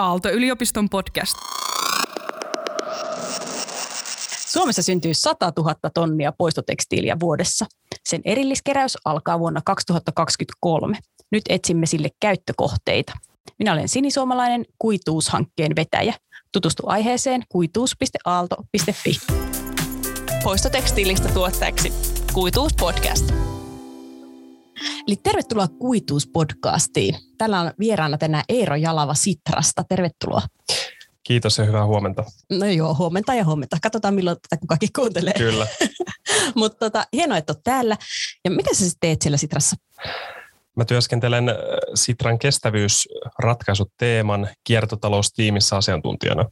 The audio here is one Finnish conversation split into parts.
Aalto-yliopiston podcast. Suomessa syntyy 100 000 tonnia poistotekstiiliä vuodessa. Sen erilliskeräys alkaa vuonna 2023. Nyt etsimme sille käyttökohteita. Minä olen sinisuomalainen kuituushankkeen vetäjä. Tutustu aiheeseen kuituus.aalto.fi. Poistotekstiilistä tuottajaksi Kuituus podcast. Eli tervetuloa Kuituus-podcastiin. Täällä on vieraana tänään Eero Jalava Sitrasta. Tervetuloa. Kiitos ja hyvää huomenta. No joo, huomenta ja huomenta. Katsotaan milloin tätä kukakin kuuntelee. Kyllä. Mutta tota, hienoa, että olet täällä. Ja mitä sä sitten teet siellä Sitrassa? Mä työskentelen äh, Sitran kestävyysratkaisut teeman kiertotaloustiimissä asiantuntijana.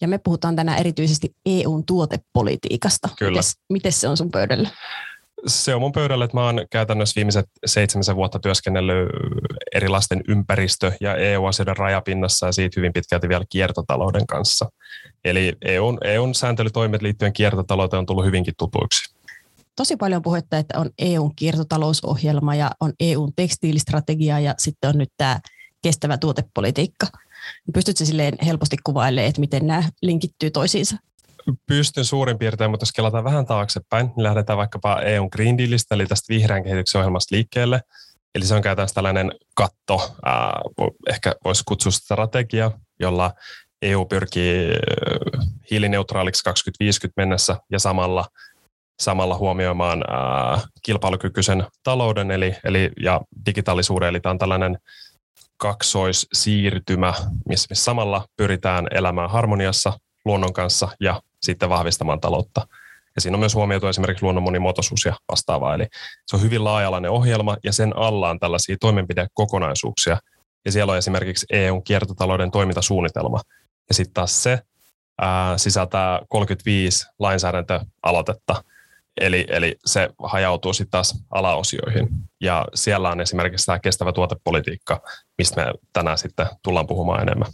Ja me puhutaan tänään erityisesti EUn tuotepolitiikasta. Kyllä. Miten se on sun pöydällä? Se on mun pöydällä, että mä oon käytännössä viimeiset seitsemisen vuotta työskennellyt erilaisten ympäristö- ja EU-asioiden rajapinnassa ja siitä hyvin pitkälti vielä kiertotalouden kanssa. Eli EUn, EUn sääntelytoimet liittyen kiertotalouteen on tullut hyvinkin tutuiksi. Tosi paljon puhetta, että on EUn kiertotalousohjelma ja on EUn tekstiilistrategia ja sitten on nyt tämä kestävä tuotepolitiikka. Pystytkö silleen helposti kuvailemaan, että miten nämä linkittyy toisiinsa? Pystyn suurin piirtein, mutta jos kelataan vähän taaksepäin, niin lähdetään vaikkapa EUn Green Dealista, eli tästä vihreän kehityksen ohjelmasta liikkeelle. Eli se on käytännössä tällainen katto, ää, ehkä voisi kutsua strategia, jolla EU pyrkii hiilineutraaliksi 2050 mennessä ja samalla, samalla huomioimaan ää, kilpailukykyisen talouden eli, eli, ja digitaalisuuden. Eli tämä on tällainen kaksoissiirtymä, missä, missä samalla pyritään elämään harmoniassa luonnon kanssa ja sitten vahvistamaan taloutta. Ja siinä on myös huomioitu esimerkiksi luonnon monimuotoisuus ja vastaavaa. Eli se on hyvin laajalainen ohjelma ja sen alla on tällaisia toimenpidekokonaisuuksia. Ja siellä on esimerkiksi EUn kiertotalouden toimintasuunnitelma. Ja sitten taas se ää, sisältää 35 lainsäädäntöaloitetta. Eli, eli se hajautuu sitten taas alaosioihin. Ja siellä on esimerkiksi tämä kestävä tuotepolitiikka, mistä me tänään sitten tullaan puhumaan enemmän.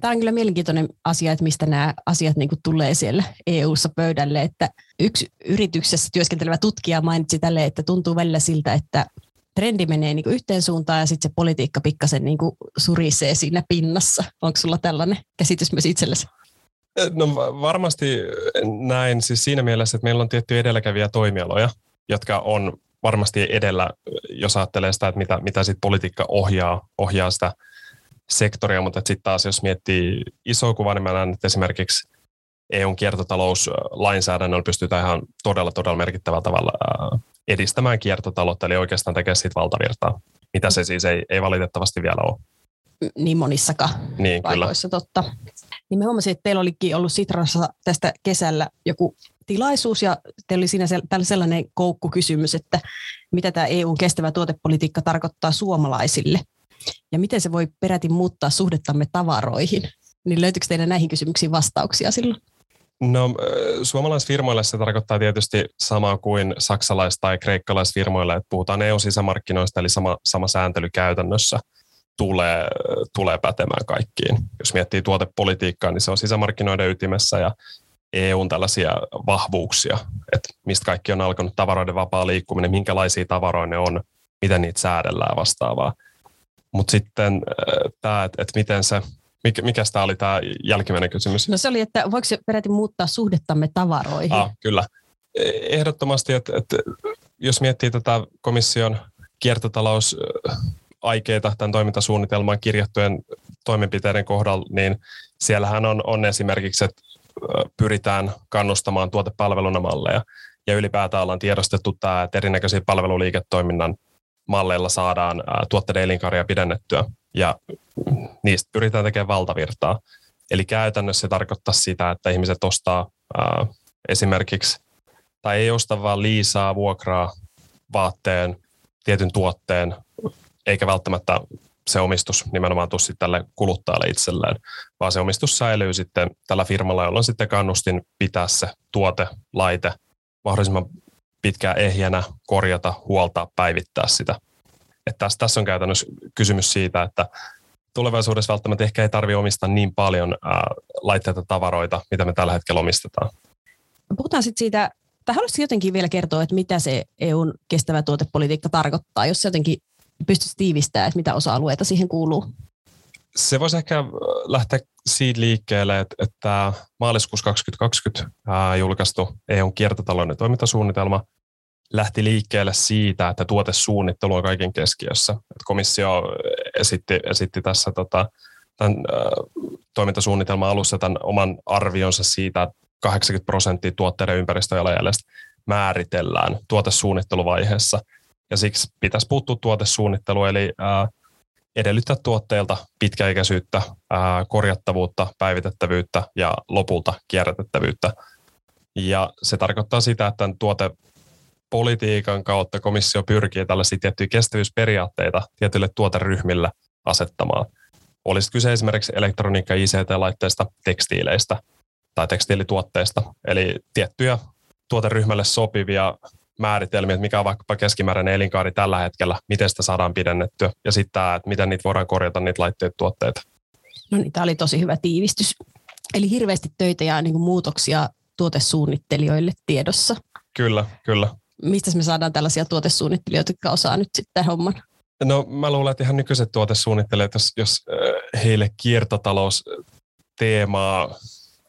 Tämä on kyllä mielenkiintoinen asia, että mistä nämä asiat niin kuin tulee siellä EU-ssa pöydälle. Että yksi yrityksessä työskentelevä tutkija mainitsi tälle, että tuntuu välillä siltä, että trendi menee niin kuin yhteen suuntaan ja sitten se politiikka pikkasen niin kuin surisee siinä pinnassa. Onko sulla tällainen käsitys myös itsellesi? No varmasti näin siis siinä mielessä, että meillä on tiettyjä edelläkäviä toimialoja, jotka on varmasti edellä, jos ajattelee sitä, että mitä, mitä sit politiikka ohjaa, ohjaa sitä – sektoria, mutta sitten taas jos miettii iso kuva, niin mä näen, että esimerkiksi EUn kiertotalouslainsäädännöllä pystytään ihan todella, todella merkittävällä tavalla edistämään kiertotaloutta, eli oikeastaan tekee siitä valtavirtaa, mitä se siis ei, ei valitettavasti vielä ole. Niin monissakaan niin, paikoissa, kyllä. totta. Niin me huomasin, että teillä olikin ollut Sitrassa tästä kesällä joku tilaisuus ja teillä oli siinä sellainen koukkukysymys, että mitä tämä EUn kestävä tuotepolitiikka tarkoittaa suomalaisille – ja miten se voi peräti muuttaa suhdettamme tavaroihin. Niin löytyykö teillä näihin kysymyksiin vastauksia silloin? No suomalaisfirmoille se tarkoittaa tietysti samaa kuin saksalais- tai kreikkalaisfirmoille, että puhutaan EU-sisämarkkinoista, eli sama, sama sääntely käytännössä tulee, tulee pätemään kaikkiin. Jos miettii tuotepolitiikkaa, niin se on sisämarkkinoiden ytimessä ja EUn tällaisia vahvuuksia, että mistä kaikki on alkanut tavaroiden vapaa liikkuminen, minkälaisia tavaroja ne on, miten niitä säädellään vastaavaa. Mutta sitten äh, tämä, että et miten se, mikä, mikä tämä oli tämä jälkimmäinen kysymys? No se oli, että voiko se peräti muuttaa suhdettamme tavaroihin? Ah, kyllä. E, ehdottomasti, että, että jos miettii tätä komission kiertotalous aikeita tämän toimintasuunnitelmaan kirjattujen toimenpiteiden kohdalla, niin siellähän on, on esimerkiksi, että pyritään kannustamaan tuotepalveluna malleja. Ja ylipäätään ollaan tiedostettu tämä, että erinäköisiä palveluliiketoiminnan malleilla saadaan tuotteiden elinkaria pidennettyä ja niistä pyritään tekemään valtavirtaa. Eli käytännössä se tarkoittaa sitä, että ihmiset ostaa ää, esimerkiksi, tai ei osta vaan liisaa, vuokraa, vaatteen, tietyn tuotteen, eikä välttämättä se omistus nimenomaan tule tälle kuluttajalle itselleen, vaan se omistus säilyy sitten tällä firmalla, jolla on sitten kannustin pitää se tuote, laite mahdollisimman pitkään ehjänä, korjata, huoltaa, päivittää sitä. Että tässä, tässä on käytännössä kysymys siitä, että tulevaisuudessa välttämättä ehkä ei tarvitse omistaa niin paljon ää, laitteita tavaroita, mitä me tällä hetkellä omistetaan. Puhutaan sitten siitä, tai haluaisitko jotenkin vielä kertoa, että mitä se EUn kestävä tuotepolitiikka tarkoittaa, jos jotenkin pystyisi tiivistämään, että mitä osa-alueita siihen kuuluu? Se voisi ehkä lähteä siitä liikkeelle, että, että maaliskuussa 2020 ää, julkaistu EUn kiertotalouden toimintasuunnitelma lähti liikkeelle siitä, että tuotesuunnittelu on kaiken keskiössä. Et komissio esitti, esitti tässä tota, tämän ää, toimintasuunnitelman alussa tämän oman arvionsa siitä, että 80 prosenttia tuotteiden ympäristöjalanjäljestä määritellään tuotesuunnitteluvaiheessa. Ja siksi pitäisi puuttua tuotesuunnittelu, eli ää, edellyttää tuotteilta pitkäikäisyyttä, korjattavuutta, päivitettävyyttä ja lopulta kierrätettävyyttä. Ja se tarkoittaa sitä, että tämän tuotepolitiikan kautta komissio pyrkii tällaisia tiettyjä kestävyysperiaatteita tietyille tuoteryhmille asettamaan. Olisi kyse esimerkiksi elektroniikka- ja ICT-laitteista, tekstiileistä tai tekstiilituotteista, eli tiettyjä tuoteryhmälle sopivia määritelmiä, että mikä on vaikkapa keskimääräinen elinkaari tällä hetkellä, miten sitä saadaan pidennettyä ja sitten tämä, että miten niitä voidaan korjata niitä laitteita tuotteita. No niin, tämä oli tosi hyvä tiivistys. Eli hirveästi töitä ja niin kuin muutoksia tuotesuunnittelijoille tiedossa. Kyllä, kyllä. Mistä me saadaan tällaisia tuotesuunnittelijoita, jotka osaa nyt sitten homman? No mä luulen, että ihan nykyiset tuotesuunnittelijat, jos, jos heille kiertotalous teemaa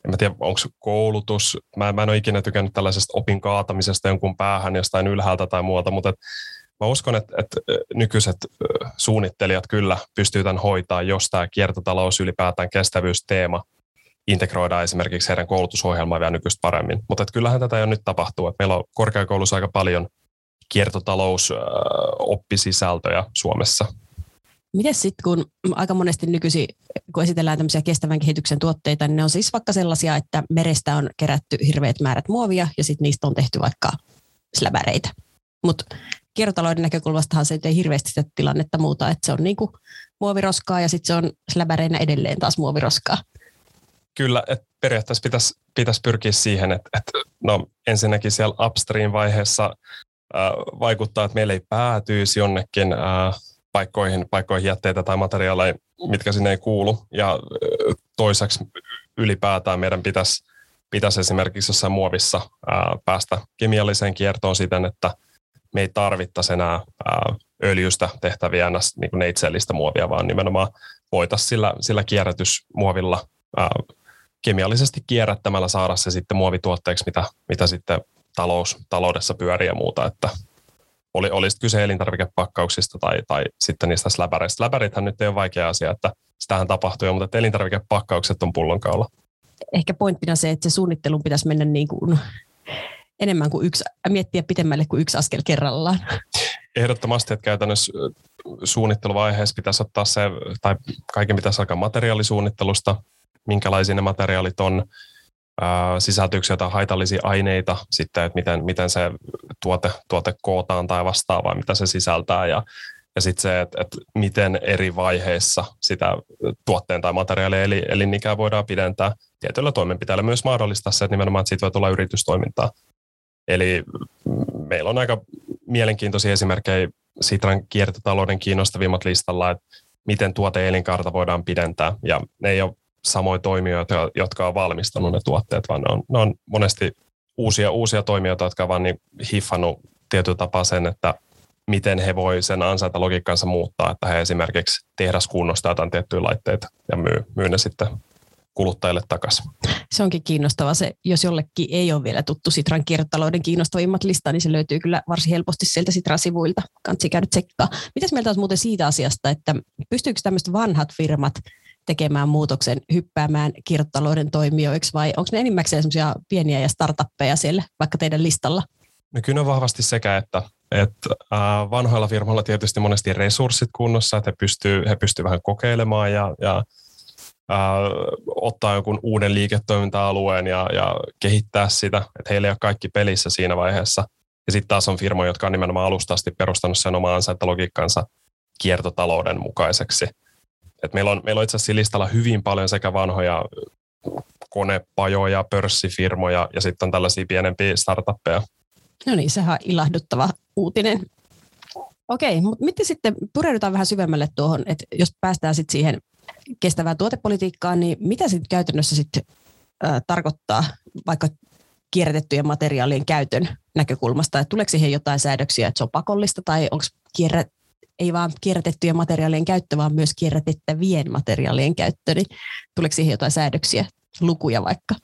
en mä tiedä, onko koulutus, mä, mä en ole ikinä tykännyt tällaisesta opin kaatamisesta jonkun päähän jostain ylhäältä tai muuta, mutta et, mä uskon, että, että nykyiset suunnittelijat kyllä pystyy tämän hoitaa, jos tämä kiertotalous ylipäätään kestävyysteema integroidaan esimerkiksi heidän koulutusohjelmaan vielä nykyistä paremmin. Mutta kyllähän tätä jo nyt tapahtuu. Että meillä on korkeakoulussa aika paljon kiertotalousoppisisältöjä Suomessa. Miten sitten, kun aika monesti nykyisin, kun esitellään tämmöisiä kestävän kehityksen tuotteita, niin ne on siis vaikka sellaisia, että merestä on kerätty hirveät määrät muovia ja sitten niistä on tehty vaikka släbäreitä. Mutta kiertotalouden näkökulmastahan se ei hirveästi sitä tilannetta muuta, että se on niinku muoviroskaa ja sitten se on släbäreinä edelleen taas muoviroskaa. Kyllä, että periaatteessa pitäisi, pitäisi pyrkiä siihen, että, että no, ensinnäkin siellä upstream-vaiheessa äh, vaikuttaa, että meillä ei päätyisi jonnekin äh, paikkoihin, paikkoihin jätteitä tai materiaaleja, mitkä sinne ei kuulu. Ja toiseksi ylipäätään meidän pitäisi, pitäisi esimerkiksi jossain muovissa ää, päästä kemialliseen kiertoon siten, että me ei tarvittaisi enää ää, öljystä tehtäviä niin kuin neitsellistä muovia, vaan nimenomaan voitaisiin sillä, sillä kierrätysmuovilla ää, kemiallisesti kierrättämällä saada se sitten muovituotteeksi, mitä, mitä sitten talous, taloudessa pyörii ja muuta, että oli, oli kyse elintarvikepakkauksista tai, tai sitten niistä släbäreistä. Släbärithän nyt ei ole vaikea asia, että sitähän tapahtuu jo, mutta elintarvikepakkaukset on pullonkaula. Ehkä pointtina se, että se suunnittelun pitäisi mennä niin kuin enemmän kuin yksi, miettiä pitemmälle kuin yksi askel kerrallaan. Ehdottomasti, että käytännössä suunnitteluvaiheessa pitäisi ottaa se, tai kaiken pitäisi alkaa materiaalisuunnittelusta, minkälaisia ne materiaalit on, sisältyykö jotain haitallisia aineita sitten, että miten, miten se tuote, tuote kootaan tai vastaavaa, mitä se sisältää ja, ja sitten se, että, että miten eri vaiheissa sitä tuotteen tai materiaalin eli, elinikää voidaan pidentää tietyllä toimenpiteellä myös mahdollistaa se, että nimenomaan että siitä voi tulla yritystoimintaa. Eli meillä on aika mielenkiintoisia esimerkkejä Sitran kiertotalouden kiinnostavimmat listalla, että miten tuote-elinkaarta voidaan pidentää. Ja ne ei ole samoja toimijoita, jotka on valmistanut ne tuotteet, vaan ne on, ne on monesti uusia, uusia toimijoita, jotka on vaan niin hiffannut tietyllä tapaa sen, että miten he voi sen ansaita logiikkansa muuttaa, että he esimerkiksi tehdas kunnostaa jotain tiettyjä laitteita ja myy, myy ne sitten kuluttajille takaisin. Se onkin kiinnostava. Se, jos jollekin ei ole vielä tuttu Sitran kiertotalouden kiinnostavimmat listaa, niin se löytyy kyllä varsin helposti sieltä Sitran sivuilta. Kansi käydä tsekkaa. Mitäs mieltä muuten siitä asiasta, että pystyykö tämmöiset vanhat firmat tekemään muutoksen, hyppäämään kiertotalouden toimijoiksi vai onko ne enimmäkseen semmoisia pieniä ja startuppeja siellä vaikka teidän listalla? No kyllä on vahvasti sekä, että, että vanhoilla firmoilla tietysti monesti resurssit kunnossa, että he pystyy, he pystyy vähän kokeilemaan ja, ja äh, ottaa jonkun uuden liiketoiminta-alueen ja, ja kehittää sitä, että heillä ei ole kaikki pelissä siinä vaiheessa. Ja sitten taas on firmoja, jotka on nimenomaan alusta asti perustanut sen omaan logiikkansa kiertotalouden mukaiseksi. Et meillä, on, meillä on itse asiassa listalla hyvin paljon sekä vanhoja konepajoja, pörssifirmoja ja sitten on tällaisia pienempiä startuppeja. No niin, sehän on ilahduttava uutinen. Okei, mutta miten sitten pureudutaan vähän syvemmälle tuohon, että jos päästään sitten siihen kestävään tuotepolitiikkaan, niin mitä sitten käytännössä sitten äh, tarkoittaa vaikka kierrätettyjen materiaalien käytön näkökulmasta, että tuleeko siihen jotain säädöksiä, että se on pakollista tai onko kierrä, ei vaan kierrätettyjen materiaalien käyttö, vaan myös kierrätettävien materiaalien käyttö, niin tuleeko siihen jotain säädöksiä, lukuja vaikka?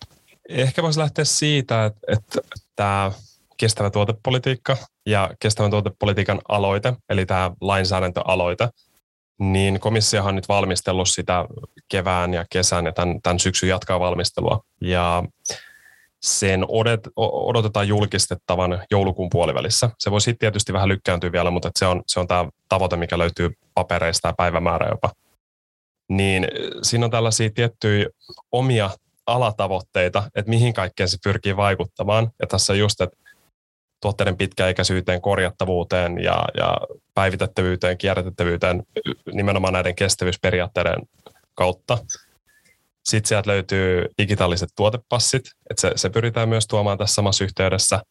Ehkä voisi lähteä siitä, että, että tämä kestävä tuotepolitiikka ja kestävän tuotepolitiikan aloite, eli tämä lainsäädäntöaloite, niin komissiohan on nyt valmistellut sitä kevään ja kesän ja tämän, tämän syksyn jatkaa valmistelua. Ja sen odotetaan julkistettavan joulukuun puolivälissä. Se voi sitten tietysti vähän lykkääntyä vielä, mutta se on, se on tämä tavoite, mikä löytyy papereista ja päivämäärä jopa. Niin siinä on tällaisia tiettyjä omia alatavoitteita, että mihin kaikkeen se pyrkii vaikuttamaan. Ja tässä just, että tuotteiden pitkäikäisyyteen, korjattavuuteen ja, ja päivitettävyyteen, kierrätettävyyteen nimenomaan näiden kestävyysperiaatteiden kautta. Sitten sieltä löytyy digitaaliset tuotepassit, että se, se pyritään myös tuomaan tässä samassa yhteydessä.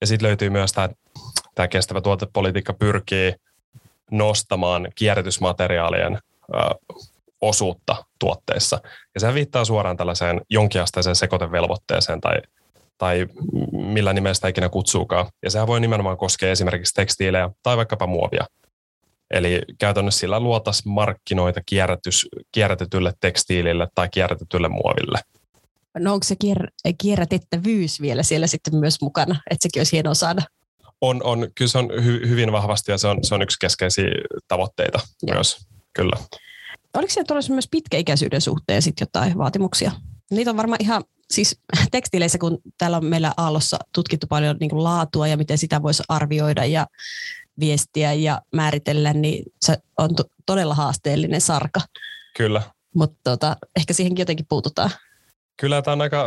Ja sitten löytyy myös tämä, tämä kestävä tuotepolitiikka pyrkii nostamaan kierrätysmateriaalien ö, osuutta tuotteissa. Ja se viittaa suoraan tällaiseen jonkinasteiseen sekoitevelvoitteeseen tai, tai millä nimestä ikinä kutsuukaan. Ja sehän voi nimenomaan koskea esimerkiksi tekstiilejä tai vaikkapa muovia. Eli käytännössä sillä luotaisiin markkinoita kierrätys, kierrätetylle tekstiilille tai kierrätetylle muoville. No onko se kier- kierrätettävyys vielä siellä sitten myös mukana, että sekin olisi hienoa saada? On, on kyllä se on hy, hyvin vahvasti ja se on, se on yksi keskeisiä tavoitteita Joo. myös, kyllä. Oliko siellä tuollaisen myös pitkäikäisyyden suhteen sitten jotain vaatimuksia? Niitä on varmaan ihan, siis tekstiileissä, kun täällä on meillä Aallossa tutkittu paljon niin kuin laatua ja miten sitä voisi arvioida ja viestiä ja määritellä, niin se on to- todella haasteellinen sarka. Kyllä. Mutta tota, ehkä siihenkin jotenkin puututaan. Kyllä tämä on aika,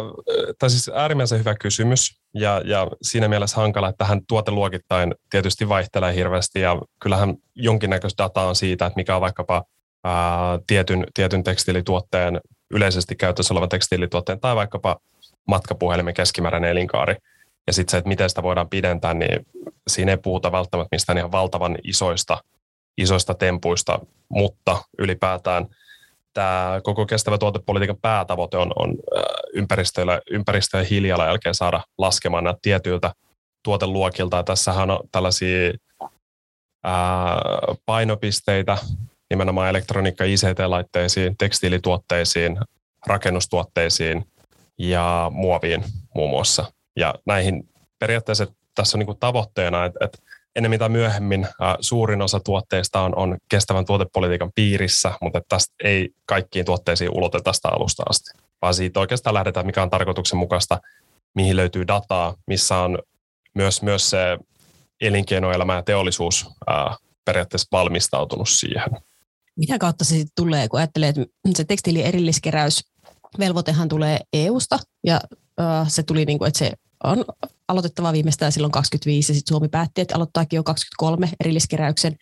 tai siis äärimmäisen hyvä kysymys ja, ja siinä mielessä hankala, että tähän tuoteluokittain tietysti vaihtelee hirveästi ja kyllähän jonkinnäköistä dataa on siitä, että mikä on vaikkapa ää, tietyn, tietyn tekstiilituotteen, yleisesti käytössä olevan tekstiilituotteen tai vaikkapa matkapuhelimen keskimääräinen elinkaari. Ja sitten se, että miten sitä voidaan pidentää, niin siinä ei puhuta välttämättä mistään ihan valtavan isoista, isoista tempuista, mutta ylipäätään tämä koko kestävä tuotepolitiikan päätavoite on, on ympäristöllä, ympäristö- ja hiilijalanjälkeen saada laskemaan näitä tietyiltä tuoteluokilta. Ja tässähän on tällaisia ää, painopisteitä nimenomaan elektroniikka- ICT-laitteisiin, tekstiilituotteisiin, rakennustuotteisiin ja muoviin muun muassa. Ja näihin periaatteessa tässä on niin tavoitteena, että, että ennemmin tai myöhemmin ää, suurin osa tuotteista on, on kestävän tuotepolitiikan piirissä, mutta tästä ei kaikkiin tuotteisiin uloteta tästä alusta asti, vaan siitä oikeastaan lähdetään, mikä on tarkoituksenmukaista, mihin löytyy dataa, missä on myös, myös se elinkeinoelämä ja teollisuus ää, periaatteessa valmistautunut siihen. Mitä kautta se tulee, kun ajattelee, että se tekstiilin erilliskeräys velvoitehan tulee EUsta ja se tuli niin kuin, että se on aloitettava viimeistään silloin 25 ja sitten Suomi päätti, että aloittaakin jo 23 erilliskeräyksen.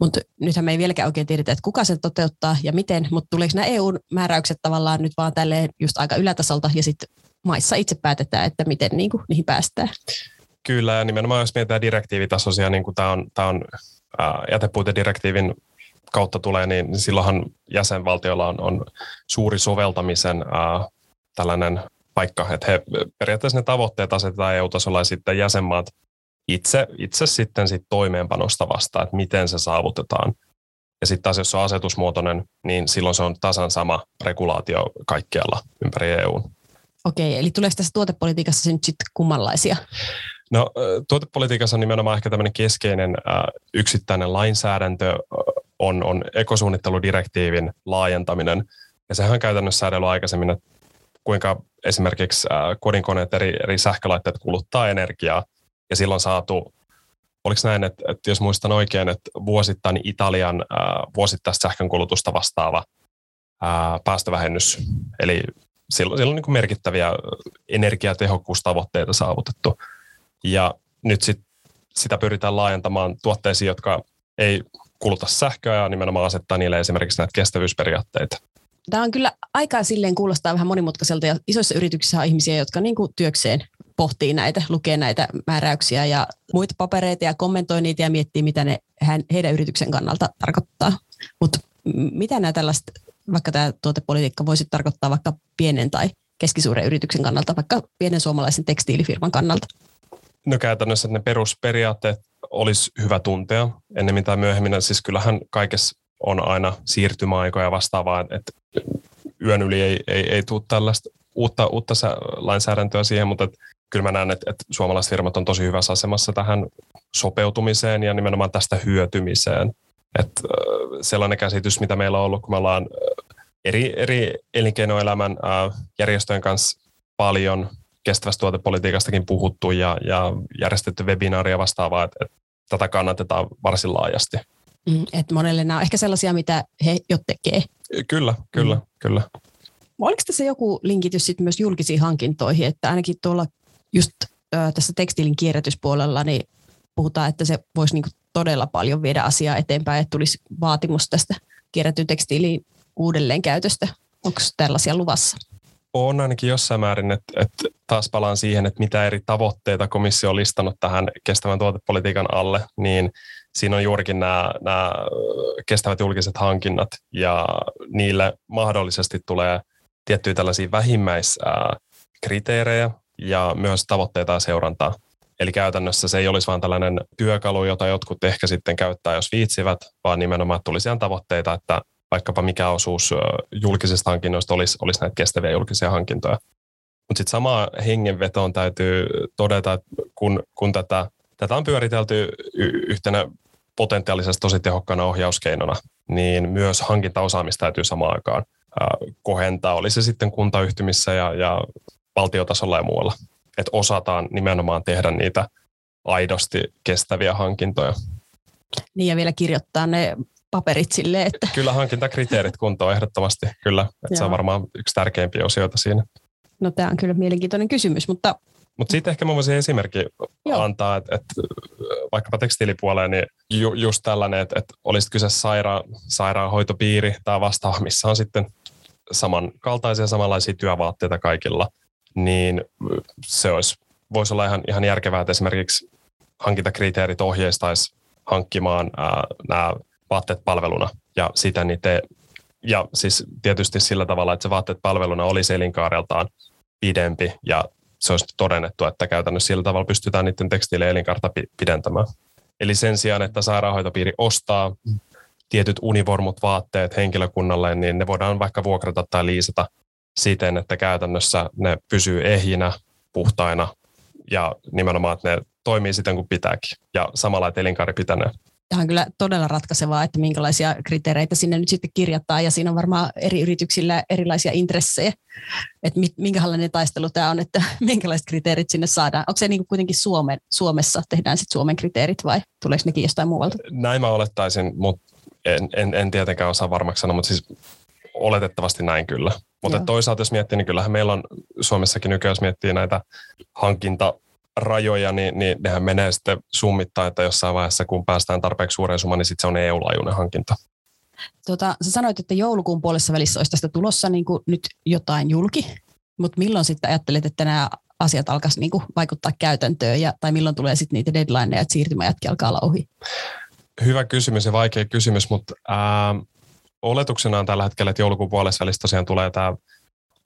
Mutta nythän me ei vieläkään oikein tiedetä, että kuka sen toteuttaa ja miten, mutta tuleeko nämä EU-määräykset tavallaan nyt vaan tälleen just aika ylätasolta ja sitten maissa itse päätetään, että miten niin kuin, niihin päästään. Kyllä, ja nimenomaan jos mietitään direktiivitasoisia, niin kuin tämä on, tämä on ää, jätepuitedirektiivin kautta tulee, niin silloinhan jäsenvaltiolla on, on suuri soveltamisen ää, tällainen paikka, että he, periaatteessa ne tavoitteet asetetaan EU-tasolla ja sitten jäsenmaat itse, itse sitten sit toimeenpanosta vastaa, että miten se saavutetaan. Ja sitten taas jos on asetusmuotoinen, niin silloin se on tasan sama regulaatio kaikkialla ympäri EUn. Okei, eli tuleeko tässä tuotepolitiikassa nyt sitten kummanlaisia? No tuotepolitiikassa on nimenomaan ehkä tämmöinen keskeinen äh, yksittäinen lainsäädäntö on, on ekosuunnitteludirektiivin laajentaminen. Ja sehän on käytännössä säädellyt aikaisemmin, että kuinka esimerkiksi äh, kodinkoneet eri, eri sähkölaitteet kuluttaa energiaa. Ja silloin saatu, oliko näin, että, että jos muistan oikein, että vuosittain Italian äh, vuosittaista sähkönkulutusta vastaava äh, päästövähennys, eli silloin, silloin niin merkittäviä energiatehokkuustavoitteita saavutettu. Ja nyt sit, sitä pyritään laajentamaan tuotteisiin, jotka ei kuluta sähköä ja nimenomaan asettaa niille esimerkiksi näitä kestävyysperiaatteita. Tämä on kyllä aika silleen kuulostaa vähän monimutkaiselta ja isoissa yrityksissä on ihmisiä, jotka niin kuin työkseen pohtii näitä, lukee näitä määräyksiä ja muita papereita ja kommentoi niitä ja miettii, mitä ne hän, heidän yrityksen kannalta tarkoittaa. Mutta mitä nämä tällaista, vaikka tämä tuotepolitiikka voisi tarkoittaa vaikka pienen tai keskisuuren yrityksen kannalta, vaikka pienen suomalaisen tekstiilifirman kannalta? No käytännössä ne perusperiaatteet olisi hyvä tuntea ennemmin tai myöhemmin. Siis kyllähän kaikessa on aina siirtymäaikoja vastaavaa, että yön yli ei, ei, ei tule tällaista uutta, uutta lainsäädäntöä siihen, mutta että kyllä mä näen, että, että suomalaiset firmat on tosi hyvässä asemassa tähän sopeutumiseen ja nimenomaan tästä hyötymiseen. Että sellainen käsitys, mitä meillä on ollut, kun me ollaan eri, eri elinkeinoelämän järjestöjen kanssa paljon kestävästä tuotepolitiikastakin puhuttu ja, ja järjestetty webinaaria vastaavaa, että, että tätä kannatetaan varsin laajasti. Mm, että monelle nämä on ehkä sellaisia, mitä he jo tekee. Kyllä, kyllä, mm. kyllä. Oliko tässä joku linkitys sitten myös julkisiin hankintoihin, että ainakin tuolla just ö, tässä tekstiilin kierrätyspuolella niin puhutaan, että se voisi niinku todella paljon viedä asiaa eteenpäin, että tulisi vaatimus tästä kierrätyn tekstiilin uudelleenkäytöstä. Onko tällaisia luvassa? On ainakin jossain määrin, että, että taas palaan siihen, että mitä eri tavoitteita komissio on listannut tähän kestävän tuotepolitiikan alle, niin siinä on juurikin nämä, nämä kestävät julkiset hankinnat ja niille mahdollisesti tulee tiettyjä tällaisia vähimmäiskriteerejä ja myös tavoitteita ja seurantaa. Eli käytännössä se ei olisi vain tällainen työkalu, jota jotkut ehkä sitten käyttää, jos viitsivät, vaan nimenomaan tulisi ihan tavoitteita, että vaikkapa mikä osuus julkisista hankinnoista olisi, olisi näitä kestäviä julkisia hankintoja. Mutta sitten samaa hengenvetoon täytyy todeta, että kun, kun tätä, tätä on pyöritelty yhtenä potentiaalisesti tosi tehokkaana ohjauskeinona, niin myös hankintaosaamista täytyy samaan aikaan kohentaa, oli se sitten kuntayhtymissä ja, ja valtiotasolla ja muualla. Että osataan nimenomaan tehdä niitä aidosti kestäviä hankintoja. Niin ja vielä kirjoittaa ne paperit sille, että... Kyllä hankintakriteerit kuntoon ehdottomasti, kyllä. Että se on varmaan yksi tärkeimpiä osioita siinä. No tämä on kyllä mielenkiintoinen kysymys, mutta... Mutta sitten ehkä mä voisin esimerkki Joo. antaa, että, että vaikkapa tekstiilipuoleen, niin ju, just tällainen, että, että olisi kyse saira, sairaanhoitopiiri tai vastaava, missä on sitten samankaltaisia samanlaisia työvaatteita kaikilla, niin se olisi, voisi olla ihan, ihan järkevää, että esimerkiksi hankintakriteerit ohjeistaisi hankkimaan ää, nämä vaatteet palveluna ja sitä niitä ja siis tietysti sillä tavalla, että se vaatteet palveluna olisi elinkaareltaan pidempi ja se olisi todennettu, että käytännössä sillä tavalla pystytään niiden tekstiilien elinkaarta pidentämään. Eli sen sijaan, että sairaanhoitopiiri ostaa tietyt univormut vaatteet henkilökunnalle, niin ne voidaan vaikka vuokrata tai liisata siten, että käytännössä ne pysyy ehjinä, puhtaina ja nimenomaan, että ne toimii siten kuin pitääkin. Ja samalla, että elinkaari pitänee tämä on kyllä todella ratkaisevaa, että minkälaisia kriteereitä sinne nyt sitten kirjattaa, ja siinä on varmaan eri yrityksillä erilaisia intressejä, että minkälainen taistelu tämä on, että minkälaiset kriteerit sinne saadaan. Onko se niin kuin kuitenkin Suomen, Suomessa, tehdään sitten Suomen kriteerit vai tuleeko nekin jostain muualta? Näin mä olettaisin, mutta en, en, en tietenkään osaa varmaksi sanoa, mutta siis oletettavasti näin kyllä. Mutta toisaalta jos miettii, niin kyllähän meillä on Suomessakin nykyään, jos miettii näitä hankinta rajoja, niin, niin nehän menee sitten summittain, että jossain vaiheessa, kun päästään tarpeeksi suureen summaan, niin sitten se on EU-laajuinen hankinta. Tota, sä sanoit, että joulukuun puolessa välissä olisi tästä tulossa niin kuin nyt jotain julki, mutta milloin sitten ajattelet, että nämä asiat alkaisi niin kuin vaikuttaa käytäntöön, ja, tai milloin tulee sitten niitä deadlineja, että siirtymäjätkin alkaa olla ohi? Hyvä kysymys ja vaikea kysymys, mutta ää, oletuksena on tällä hetkellä, että joulukuun puolessa välissä tosiaan tulee tämä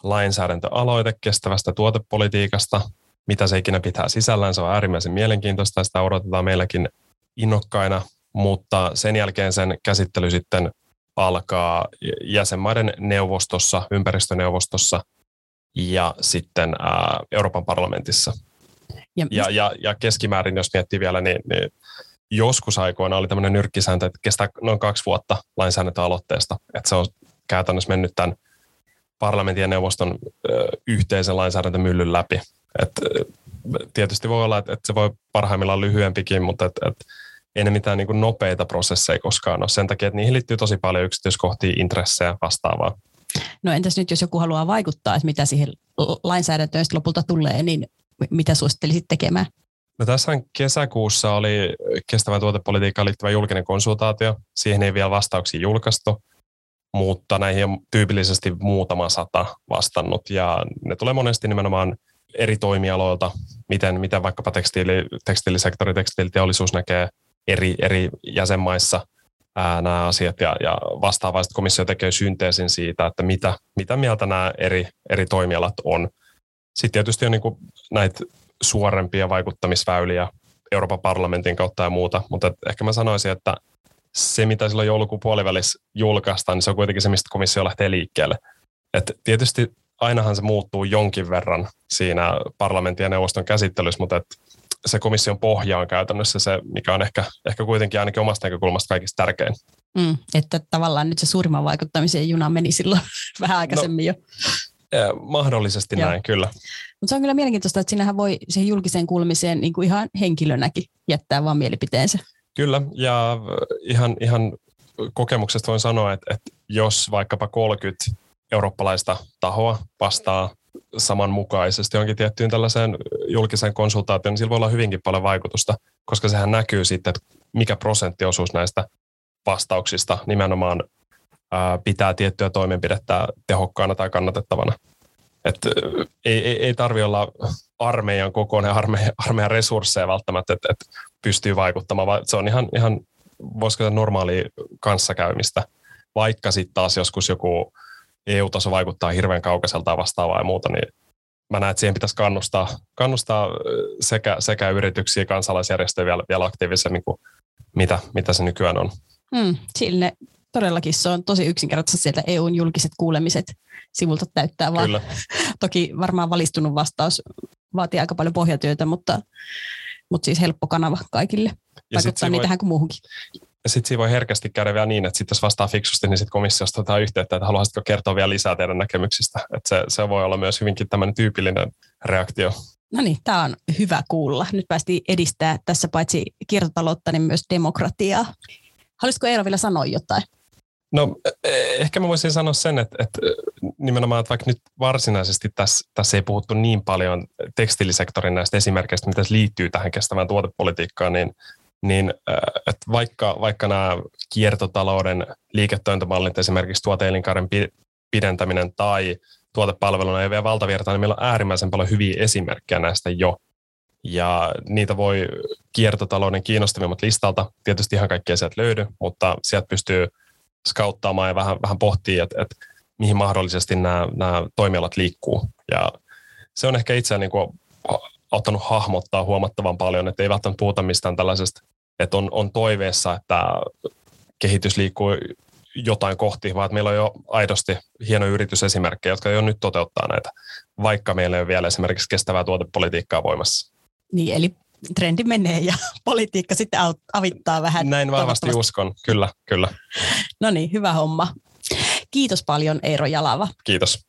lainsäädäntöaloite kestävästä tuotepolitiikasta, mitä se ikinä pitää sisällään. Se on äärimmäisen mielenkiintoista ja sitä odotetaan meilläkin innokkaina, mutta sen jälkeen sen käsittely sitten alkaa jäsenmaiden neuvostossa, ympäristöneuvostossa ja sitten ää, Euroopan parlamentissa. Ja, ja, ja, ja keskimäärin, jos miettii vielä, niin, niin joskus aikoina oli tämmöinen nyrkkisääntö, että kestää noin kaksi vuotta lainsäädäntöaloitteesta. Että se on käytännössä mennyt tämän parlamentin ja neuvoston ö, yhteisen lainsäädäntömyllyn läpi. Et, tietysti voi olla, että, että se voi parhaimmillaan lyhyempikin, mutta et, et, ei ne mitään niin kuin nopeita prosesseja koskaan ole. Sen takia, että niihin liittyy tosi paljon yksityiskohtia, intressejä vastaavaa. No entäs nyt, jos joku haluaa vaikuttaa, että mitä siihen lainsäädäntöön lopulta tulee, niin mitä suosittelisit tekemään? No tässä kesäkuussa oli kestävän tuotepolitiikkaan liittyvä julkinen konsultaatio. Siihen ei vielä vastauksia julkaistu, mutta näihin on tyypillisesti muutama sata vastannut ja ne tulee monesti nimenomaan eri toimialoilta, miten, miten vaikkapa tekstiili, tekstiilisektori, tekstiiliteollisuus näkee eri, eri jäsenmaissa ää, nämä asiat ja, ja vastaavasti komissio tekee synteesin siitä, että mitä, mitä mieltä nämä eri, eri toimialat on. Sitten tietysti on niin kuin näitä suorempia vaikuttamisväyliä, Euroopan parlamentin kautta ja muuta, mutta ehkä mä sanoisin, että se, mitä silloin joulukuun puolivälissä julkaistaan, niin se on kuitenkin se, mistä komissio lähtee liikkeelle. Et tietysti ainahan se muuttuu jonkin verran siinä parlamentin ja neuvoston käsittelyssä, mutta et se komission pohja on käytännössä se, mikä on ehkä, ehkä kuitenkin ainakin omasta näkökulmasta kaikista tärkein. Mm, että tavallaan nyt se suurimman vaikuttamisen juna meni silloin vähän aikaisemmin no, jo. Eh, mahdollisesti Joo. näin, kyllä. Mutta se on kyllä mielenkiintoista, että sinähän voi siihen julkiseen kuulumiseen niin kuin ihan henkilönäkin jättää vaan mielipiteensä. Kyllä, ja ihan, ihan kokemuksesta voin sanoa, että, että jos vaikkapa 30 eurooppalaista tahoa vastaa samanmukaisesti jonkin tiettyyn tällaiseen julkiseen konsultaatioon, niin sillä voi olla hyvinkin paljon vaikutusta, koska sehän näkyy sitten, että mikä prosenttiosuus näistä vastauksista nimenomaan ää, pitää tiettyä toimenpidettä tehokkaana tai kannatettavana. Et, ei, ei, ei tarvi olla armeijan kokoinen, armeijan, armeijan resursseja välttämättä, että et pystyy vaikuttamaan, vaan se on ihan, ihan voisiko se normaali kanssakäymistä, vaikka sitten taas joskus joku EU-taso vaikuttaa hirveän kaukaiselta vastaavaa ja muuta, niin mä näen, että siihen pitäisi kannustaa, kannustaa sekä, sekä yrityksiä, kansalaisjärjestöjä vielä, vielä aktiivisemmin kuin mitä, mitä se nykyään on. Mm, sille todellakin se on tosi yksinkertaisesti sieltä EUn julkiset kuulemiset sivulta täyttää vaan. Kyllä. Toki varmaan valistunut vastaus vaatii aika paljon pohjatyötä, mutta, mutta siis helppo kanava kaikille. Vaikuttaa niin voi... tähän kuin muuhunkin sitten siinä voi herkästi käydä vielä niin, että sitten jos vastaa fiksusti, niin sitten komissiosta otetaan yhteyttä, että haluaisitko kertoa vielä lisää teidän näkemyksistä. Että se, se voi olla myös hyvinkin tämmöinen tyypillinen reaktio. No niin, tämä on hyvä kuulla. Nyt päästiin edistää tässä paitsi kiertotaloutta, niin myös demokratiaa. Haluaisitko Eero vielä sanoa jotain? No e, ehkä mä voisin sanoa sen, että, että nimenomaan, että vaikka nyt varsinaisesti tässä, tässä ei puhuttu niin paljon tekstilisektorin näistä esimerkkeistä, mitä liittyy tähän kestävään tuotepolitiikkaan, niin niin että vaikka, vaikka nämä kiertotalouden liiketoimintamallit, esimerkiksi tuoteelinkaaren pidentäminen tai tuotepalveluna ei vielä valtavirta, niin meillä on äärimmäisen paljon hyviä esimerkkejä näistä jo. Ja niitä voi kiertotalouden kiinnostavimmat listalta, tietysti ihan kaikkea sieltä löydy, mutta sieltä pystyy skauttaamaan ja vähän, vähän pohtii, että, että mihin mahdollisesti nämä, nämä toimialat liikkuu. Ja se on ehkä itse niin kuin auttanut hahmottaa huomattavan paljon, että ei välttämättä puhuta mistään tällaisesta, että on, on toiveessa, että kehitys liikkuu jotain kohti, vaan että meillä on jo aidosti hieno yritysesimerkkejä, jotka jo nyt toteuttaa näitä, vaikka meillä ei ole vielä esimerkiksi kestävää tuotepolitiikkaa voimassa. Niin, eli trendi menee ja politiikka sitten avittaa vähän. Näin vahvasti uskon, kyllä, kyllä. No niin, hyvä homma. Kiitos paljon Eero Jalava. Kiitos.